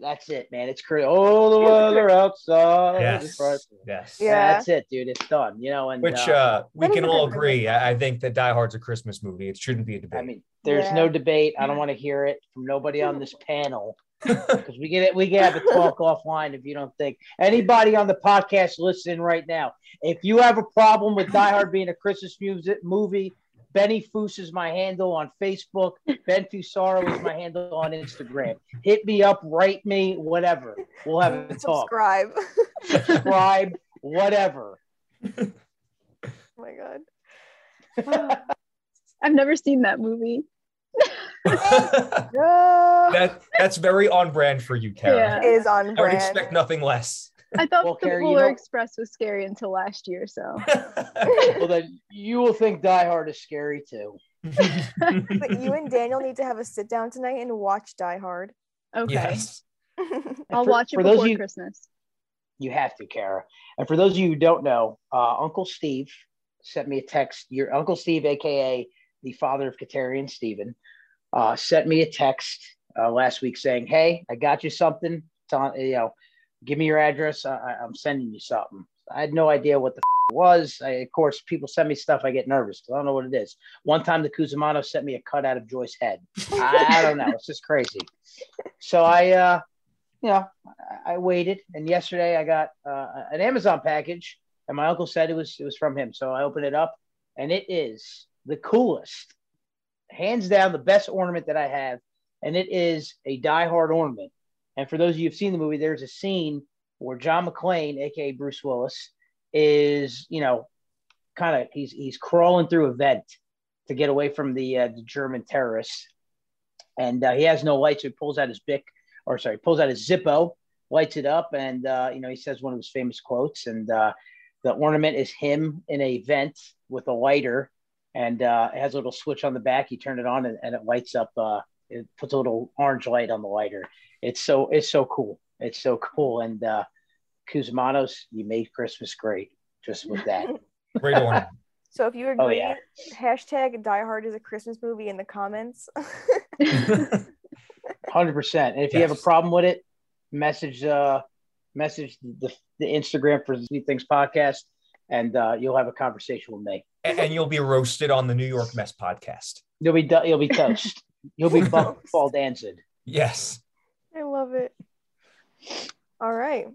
that's it, man. It's crazy. Oh, the weather outside. Yes, yes. Yeah. That's it, dude. It's done. You know, and Which uh, uh, we can all agree. I, I think that Die Hard's a Christmas movie. It shouldn't be a debate. I mean, there's Yeah. no debate. I don't want to hear it from nobody on this panel because we get it. We can have a talk offline if you don't think anybody on the podcast listening right now. If you have a problem with Die Hard being a Christmas music movie, Benny Foose is my handle on Facebook. Ben Fusaro is my handle on Instagram. Hit me up, write me, whatever. We'll have a talk. Subscribe. Subscribe, whatever. oh my god. I've never seen that movie. that, that's very on brand for you, Kara. Yeah. Is on brand. I would brand. expect nothing less. I thought Well, the Carrie, you Polar know- Express was scary until last year, so Well, then you will think Die Hard is scary too. But you and Daniel need to have a sit down tonight and watch Die Hard. okay. Yes. I'll for- watch it before you- Christmas. You have to, Kara. And for those of you who don't know, uh, Uncle Steve sent me a text. Your Uncle Steve, aka the father of Kateri and Stephen, uh, sent me a text uh, last week saying, "Hey, I got you something. Tell, you know, give me your address. I, I'm sending you something." I had no idea what the f- it was. I, of course, people send me stuff. I get nervous 'cause I don't know what it is. One time, the Kuzumano sent me a cut out of Joy's head. I, I don't know. It's just crazy. So I, uh, you know, I, I waited, and yesterday I got uh, an Amazon package, and my uncle said it was it was from him. So I opened it up, and it is the coolest, hands down, the best ornament that I have, and it is a Die Hard ornament. And for those of you who've seen the movie, there's a scene where John McClane, aka Bruce Willis, is you know, kind of he's he's crawling through a vent to get away from the uh, the German terrorists, and uh, he has no light, so he pulls out his bic or sorry, pulls out his Zippo, lights it up, and uh, you know he says one of his famous quotes, and uh, the ornament is him in a vent with a lighter, and uh, it has a little switch on the back. You turn it on, and, and it lights up. It puts a little orange light on the lighter. It's so it's so cool. It's so cool, and uh, Kuzmanos, you made Christmas great just with that. Great ornament. So if you agree, Oh, yeah. hashtag Die Hard is a Christmas movie in the comments. Hundred percent. And if you have a problem with it, message uh message the, the Instagram for the Sweet Things podcast, and uh, you'll have a conversation with me. and, and you'll be roasted on the New York Mess podcast. You'll be do- you'll be toast. You'll be buck fall dancing. Yes. I love it. All right.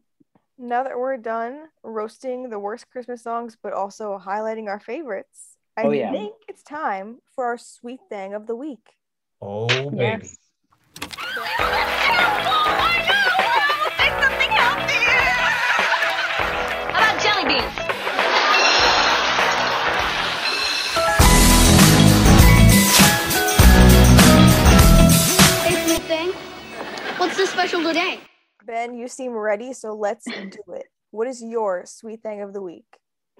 Now that we're done roasting the worst Christmas songs, but also highlighting our favorites, I Oh, yeah. think it's time for our sweet thing of the week. Oh baby. Yes. This special today? Ben, you seem ready, so let's do it. What is your sweet thing of the week?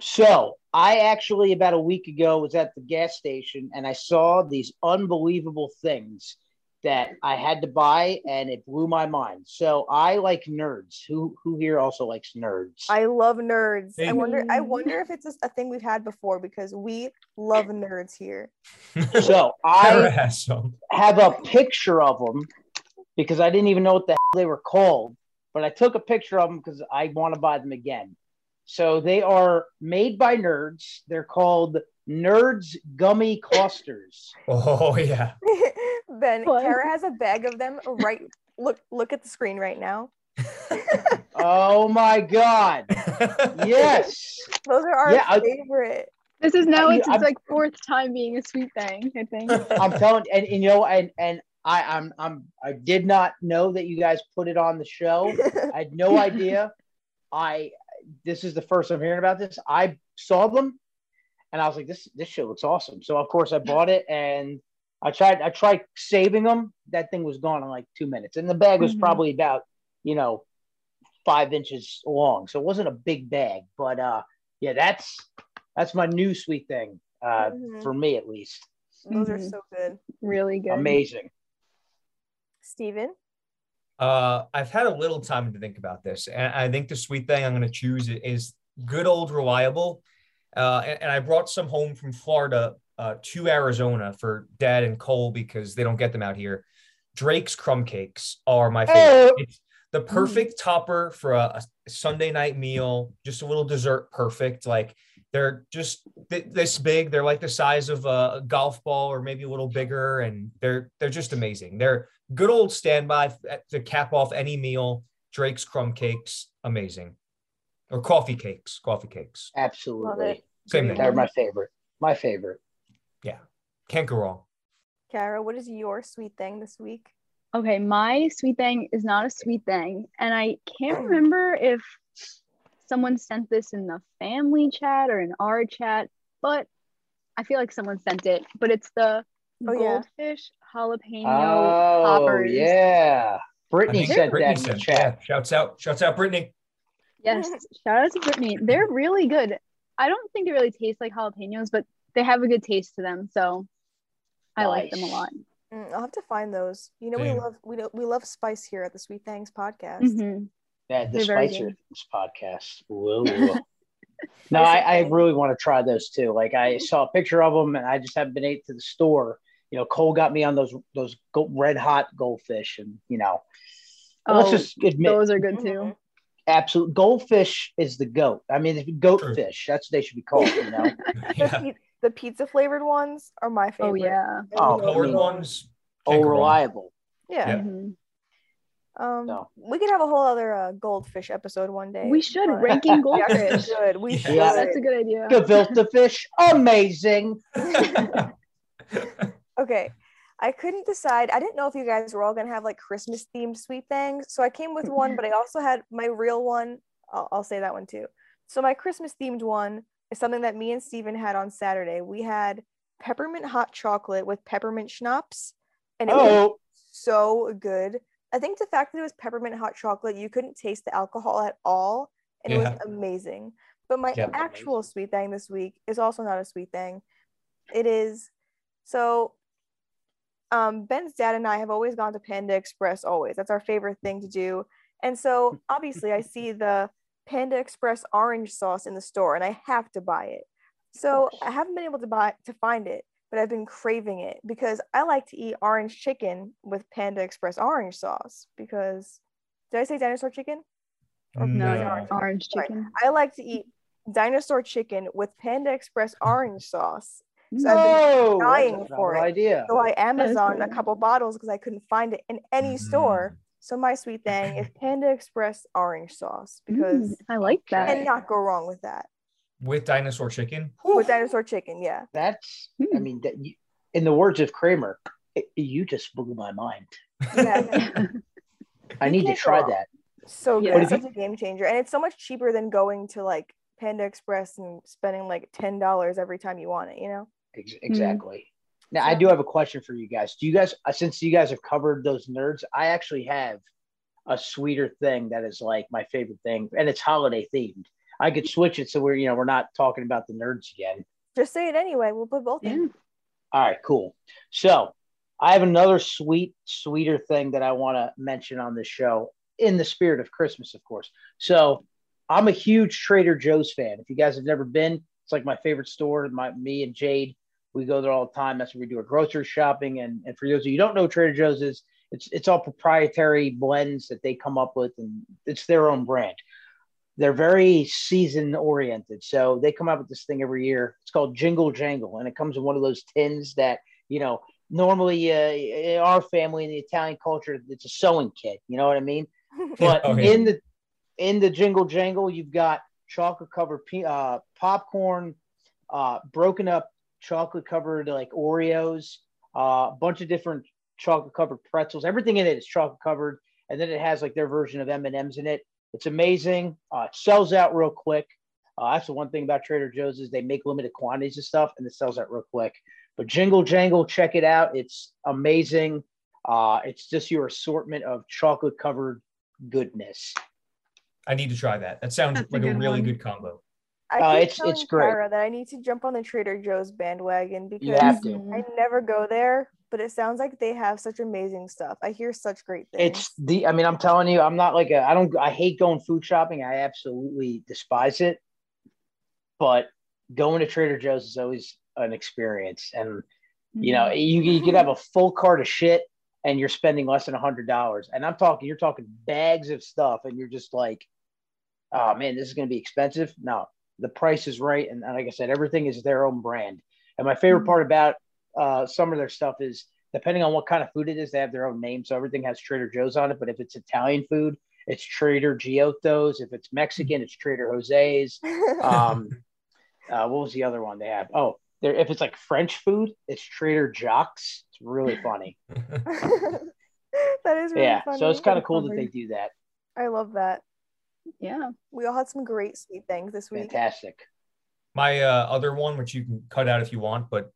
So I actually about a week ago was at the gas station and I saw these unbelievable things that I had to buy and it blew my mind. So I like nerds. Who who here also likes nerds? I love nerds. I wonder. I wonder if it's a, a thing we've had before because we love nerds here. so I have a picture of them because I didn't even know what the hell they were called, but I took a picture of them because I want to buy them again. So they are made by nerds. They're called Nerds Gummy Clusters. Oh yeah. ben, What? Kara has a bag of them. Right. Look. Look at the screen right now. Oh my god! Yes, Those are our Yeah, I- favorite. This is now I- it's, it's like fourth time being a sweet thing, I think. I'm telling, and, and you know, and and I, I'm, I'm, I did not know that you guys put it on the show. I had no idea. I, this is the first I'm hearing about this. I saw them, and I was like, this, this shit looks awesome. So of course I bought it, and I tried, I tried saving them. That thing was gone in like two minutes, and the bag was Mhm. probably about, you know, five inches long. So it wasn't a big bag, but uh, yeah, that's that's my new sweet thing. Uh, Mhm. for me at least. Those are Mhm. so good. Really good. Amazing. Steven? Uh, I've had a little time to think about this, and I think the sweet thing I'm going to choose is good old reliable. Uh, and, and I brought some home from Florida uh, to Arizona for Dad and Cole because they don't get them out here. Drake's crumb cakes are my favorite. Oh. It's the perfect topper for a, a Sunday night meal, just a little dessert, perfect. Like they're just th- this big. They're like the size of a golf ball or maybe a little bigger, and they're they're just amazing. They're good old standby f- eh, to cap off any meal. Drake's crumb cakes, amazing, or coffee cakes, coffee cakes, Absolutely. same thing. They're my favorite. My favorite. Yeah, can't go wrong. Kara, what is your sweet thing this week? Okay, my sweet thing is not a sweet thing. And I can't remember if someone sent this in the family chat or in our chat, but I feel like someone sent it. But it's the Oh, yeah. Goldfish jalapeno Oh poppers. yeah. I Brittany said Brittany that in the chat. yeah, shouts out, shouts out, Brittany. Yes, shout out to Brittany. They're really good. I don't think they really taste like jalapenos, but they have a good taste to them. So I like them a lot. Mm, I'll have to find those. You know, we love we know we love spice here at the Sweet Things podcast. Mhm. Yeah, the They're Spicer podcast. Whoa. no, I, I really want to try those too. Like I saw a picture of them, and I just haven't been able to the store. You know, Cole got me on those those go- red hot goldfish, and you know, let's Oh, just admit, those are good too. Absolute goldfish is the goat. I mean, the goat True. fish. That's what they should be called. You know. The, yeah. pi- the pizza flavored ones are my favorite. Oh yeah. Oh, Those I mean- ones. oh, can't go wrong. reliable. Yeah. Yeah. Mhm. Um, No. we could have a whole other uh, goldfish episode one day. We should but- ranking goldfish. should. We Yeah. should. Yeah. That's a good idea. Gefilte fish, amazing. Okay. I couldn't decide. I didn't know if you guys were all gonna have like Christmas themed sweet things. So I came with one, but I also had my real one. I'll, I'll say that one too. So my Christmas themed one is something that me and Steven had on Saturday. We had peppermint hot chocolate with peppermint schnapps, and it was Oh, so good. I think the fact that it was peppermint hot chocolate, you couldn't taste the alcohol at all, and it was amazing. But my Yep. actual sweet thing this week is also not a sweet thing. It is so. Um, Ben's dad and I have always gone to Panda Express. Always, that's our favorite thing to do. And so obviously, I see the Panda Express orange sauce in the store, and I have to buy it. So I haven't been able to buy to find it, but I've been craving it because I like to eat orange chicken with Panda Express orange sauce. Because did I say dinosaur chicken? Or No, No. orange? orange Sorry. chicken. I like to eat dinosaur chicken with Panda Express orange sauce. So I've been no, dying that's a for phenomenal it. idea. so I Amazoned a couple bottles because I couldn't find it in any store. Mm. So my sweet thing is Panda Express orange sauce because Mm, I like that. and not go wrong with that With dinosaur chicken. with dinosaur chicken. Yeah. That's, I Hmm. mean, that you, in the words of Kramer, it- you just blew my mind. Yeah. I need to try that. So good. But It's such a game changer. And it's so much cheaper than going to like Panda Express and spending like ten dollars every time you want it, you know? Ex- Exactly. Now, So- I do have a question for you guys. Do you guys, uh, since you guys have covered those nerds, I actually have a sweeter thing that is like my favorite thing, and it's holiday themed. I could switch it so we're, you know, we're not talking about the nerds again. Just say it anyway. We'll put both Yeah. in. All right, cool. So I have another sweet, sweeter thing that I want to mention on this show in the spirit of Christmas, of course. So I'm a huge Trader Joe's fan. If you guys have never been, it's like my favorite store. My me and Jade, we go there all the time. That's where we do our grocery shopping. And, and for those of you who don't know, Trader Joe's is it's it's all proprietary blends that they come up with, and it's their own brand. They're very season oriented, so they come up with this thing every year. It's called Jingle Jangle, and it comes in one of those tins that you know normally uh, in our family in the Italian culture, it's a sewing kit. You know what I mean? But Oh, yeah. in the in the Jingle Jangle, you've got chocolate covered pe- uh, popcorn, uh, broken up chocolate covered like Oreos, uh, a bunch of different chocolate covered pretzels. Everything in it is chocolate covered, and then it has like their version of M and M's in it. It's amazing. Uh, it sells out real quick. Uh, that's the one thing about Trader Joe's is they make limited quantities of stuff and it sells out real quick. But Jingle Jangle, check it out. It's amazing. Uh, it's just your assortment of chocolate covered goodness. I need to try that. That sounds That's like a, good really one. good combo. I Uh, it's- it's great. That I need to jump on the Trader Joe's bandwagon because. I never go there, but it sounds like they have such amazing stuff. I hear such great things. It's the. I mean, I'm telling you, I'm not like a. I don't. I hate going food shopping. I absolutely despise it. But going to Trader Joe's is always an experience, and you know, you you could have a full cart of shit, and you're spending less than a hundred dollars. And I'm talking, you're talking bags of stuff, and you're just like, oh man, this is going to be expensive. No, the price is right, and like I said, everything is their own brand. And my favorite Mhm. part about uh, some of their stuff is depending on what kind of food it is, they have their own name. So everything has Trader Joe's on it. But if it's Italian food, it's Trader Giotto's. If it's Mexican, it's Trader Jose's. Um, uh, what was the other one they have? Oh, there. If it's like French food, it's Trader Jacques. It's really funny. that is really yeah. funny. So it's kind of cool that they do that. I love that. Yeah. We all had some great sweet things this week. Fantastic. My uh, other one, which you can cut out if you want, but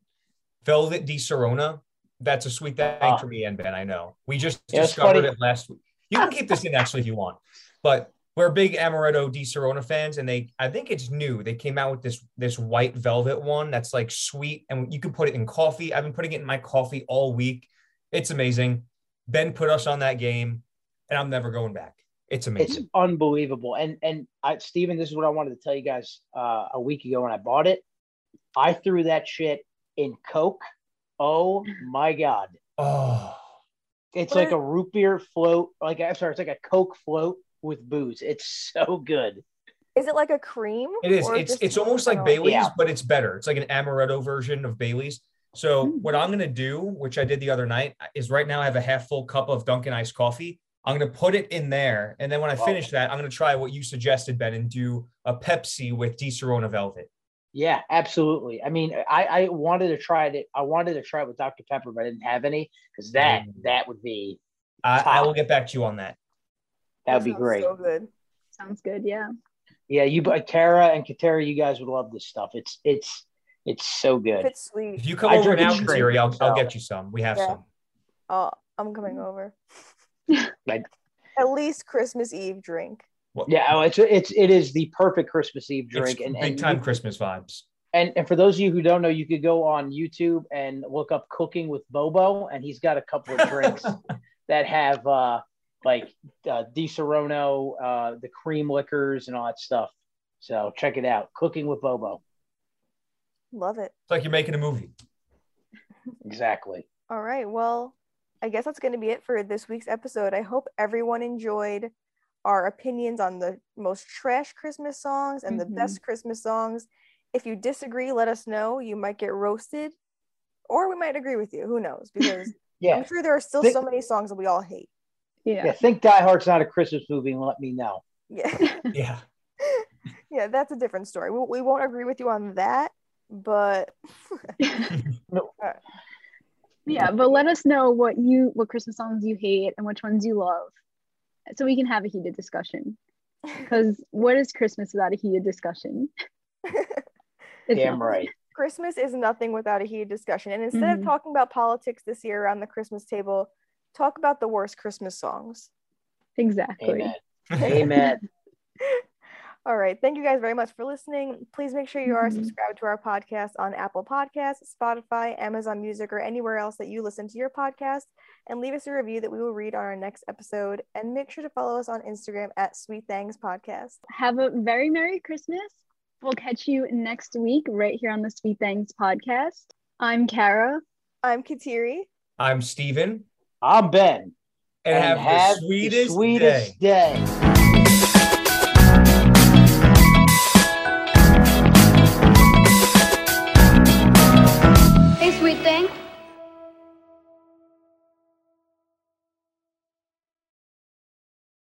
Velvet Disaronno. That's a sweet thing Ah. for me and Ben. I know. We just Yeah, discovered it last week. You can keep this in actually if you want, but we're big Amaretto Disaronno fans, and they I think it's new. They came out with this this white velvet one that's like sweet, and you can put it in coffee. I've been putting it in my coffee all week. It's amazing. Ben put us on that game, and I'm never going back. It's amazing. It's unbelievable. And and I, Steven, this is what I wanted to tell you guys uh, a week ago when I bought it. I threw that shit in Coke. Oh my god. oh, It's What like a root beer float. Like I'm sorry, it's like a Coke float with booze. It's so good. Is it like a cream? It is. or It's it's almost like? Bailey's, Yeah. but it's better. It's like an amaretto version of Bailey's. So Mm. what I'm gonna do, which I did the other night, is right now I have a half full cup of Dunkin' iced coffee. I'm gonna put it in there, and then when I Wow. finish that, I'm gonna try what you suggested, Ben, and do a Pepsi with Disaronno Velvet. Yeah, absolutely. I mean, I, I wanted to try it. I wanted to try it with Dr. Pepper, but I didn't have any because that Mm. that would be I, I will get back to you on that. that would be great. So good. Sounds good. Yeah. Yeah, you but Tara and Kateri, you guys would love this stuff. It's it's it's so good. it's sweet, If you come I over drink now, it Kateri, I'll, I'll get you some. We have Yeah. some. oh, I'm coming over. Like- At least Christmas Eve drink. Well, Yeah, oh, it's it's it is the perfect Christmas Eve it's drink. And big and time you- Christmas vibes. And and for those of you who don't know, you could go on YouTube and look up cooking with Bobo, and he's got a couple of drinks that have uh like uh, Disaronno, uh, the cream liquors, and all that stuff. So check it out, cooking with Bobo. Love it. It's like you're making a movie. Exactly. All right. Well, I guess that's going to be it for this week's episode. I hope everyone enjoyed our opinions on the most trash Christmas songs and Mhm. the best Christmas songs. If you disagree, let us know. You might get roasted, or we might agree with you. Who knows? Because Yeah. I'm sure there are still Think- so many songs that we all hate. yeah. Yeah. Think Die Hard's not a Christmas movie, and let me know. Yeah. Yeah. yeah, that's a different story. We, we won't agree with you on that, but Yeah, but let us know what you what Christmas songs you hate and which ones you love, so we can have a heated discussion. Because what is Christmas without a heated discussion? It's Damn not. right. Christmas is nothing without a heated discussion. And instead of Mhm. talking about politics this year around the Christmas table, talk about the worst Christmas songs. Exactly. Amen. Amen. All right. Thank you guys very much for listening. Please make sure you are Mhm. subscribed to our podcast on Apple Podcasts, Spotify, Amazon Music, or anywhere else that you listen to your podcast. And leave us a review that we will read on our next episode. And make sure to follow us on Instagram at Sweet Things Podcast. Have a very Merry Christmas. We'll catch you next week right here on the Sweet Things podcast. I'm Kara. I'm Kateri. I'm Steven. I'm Ben. And, have, the sweetest, sweetest day. day.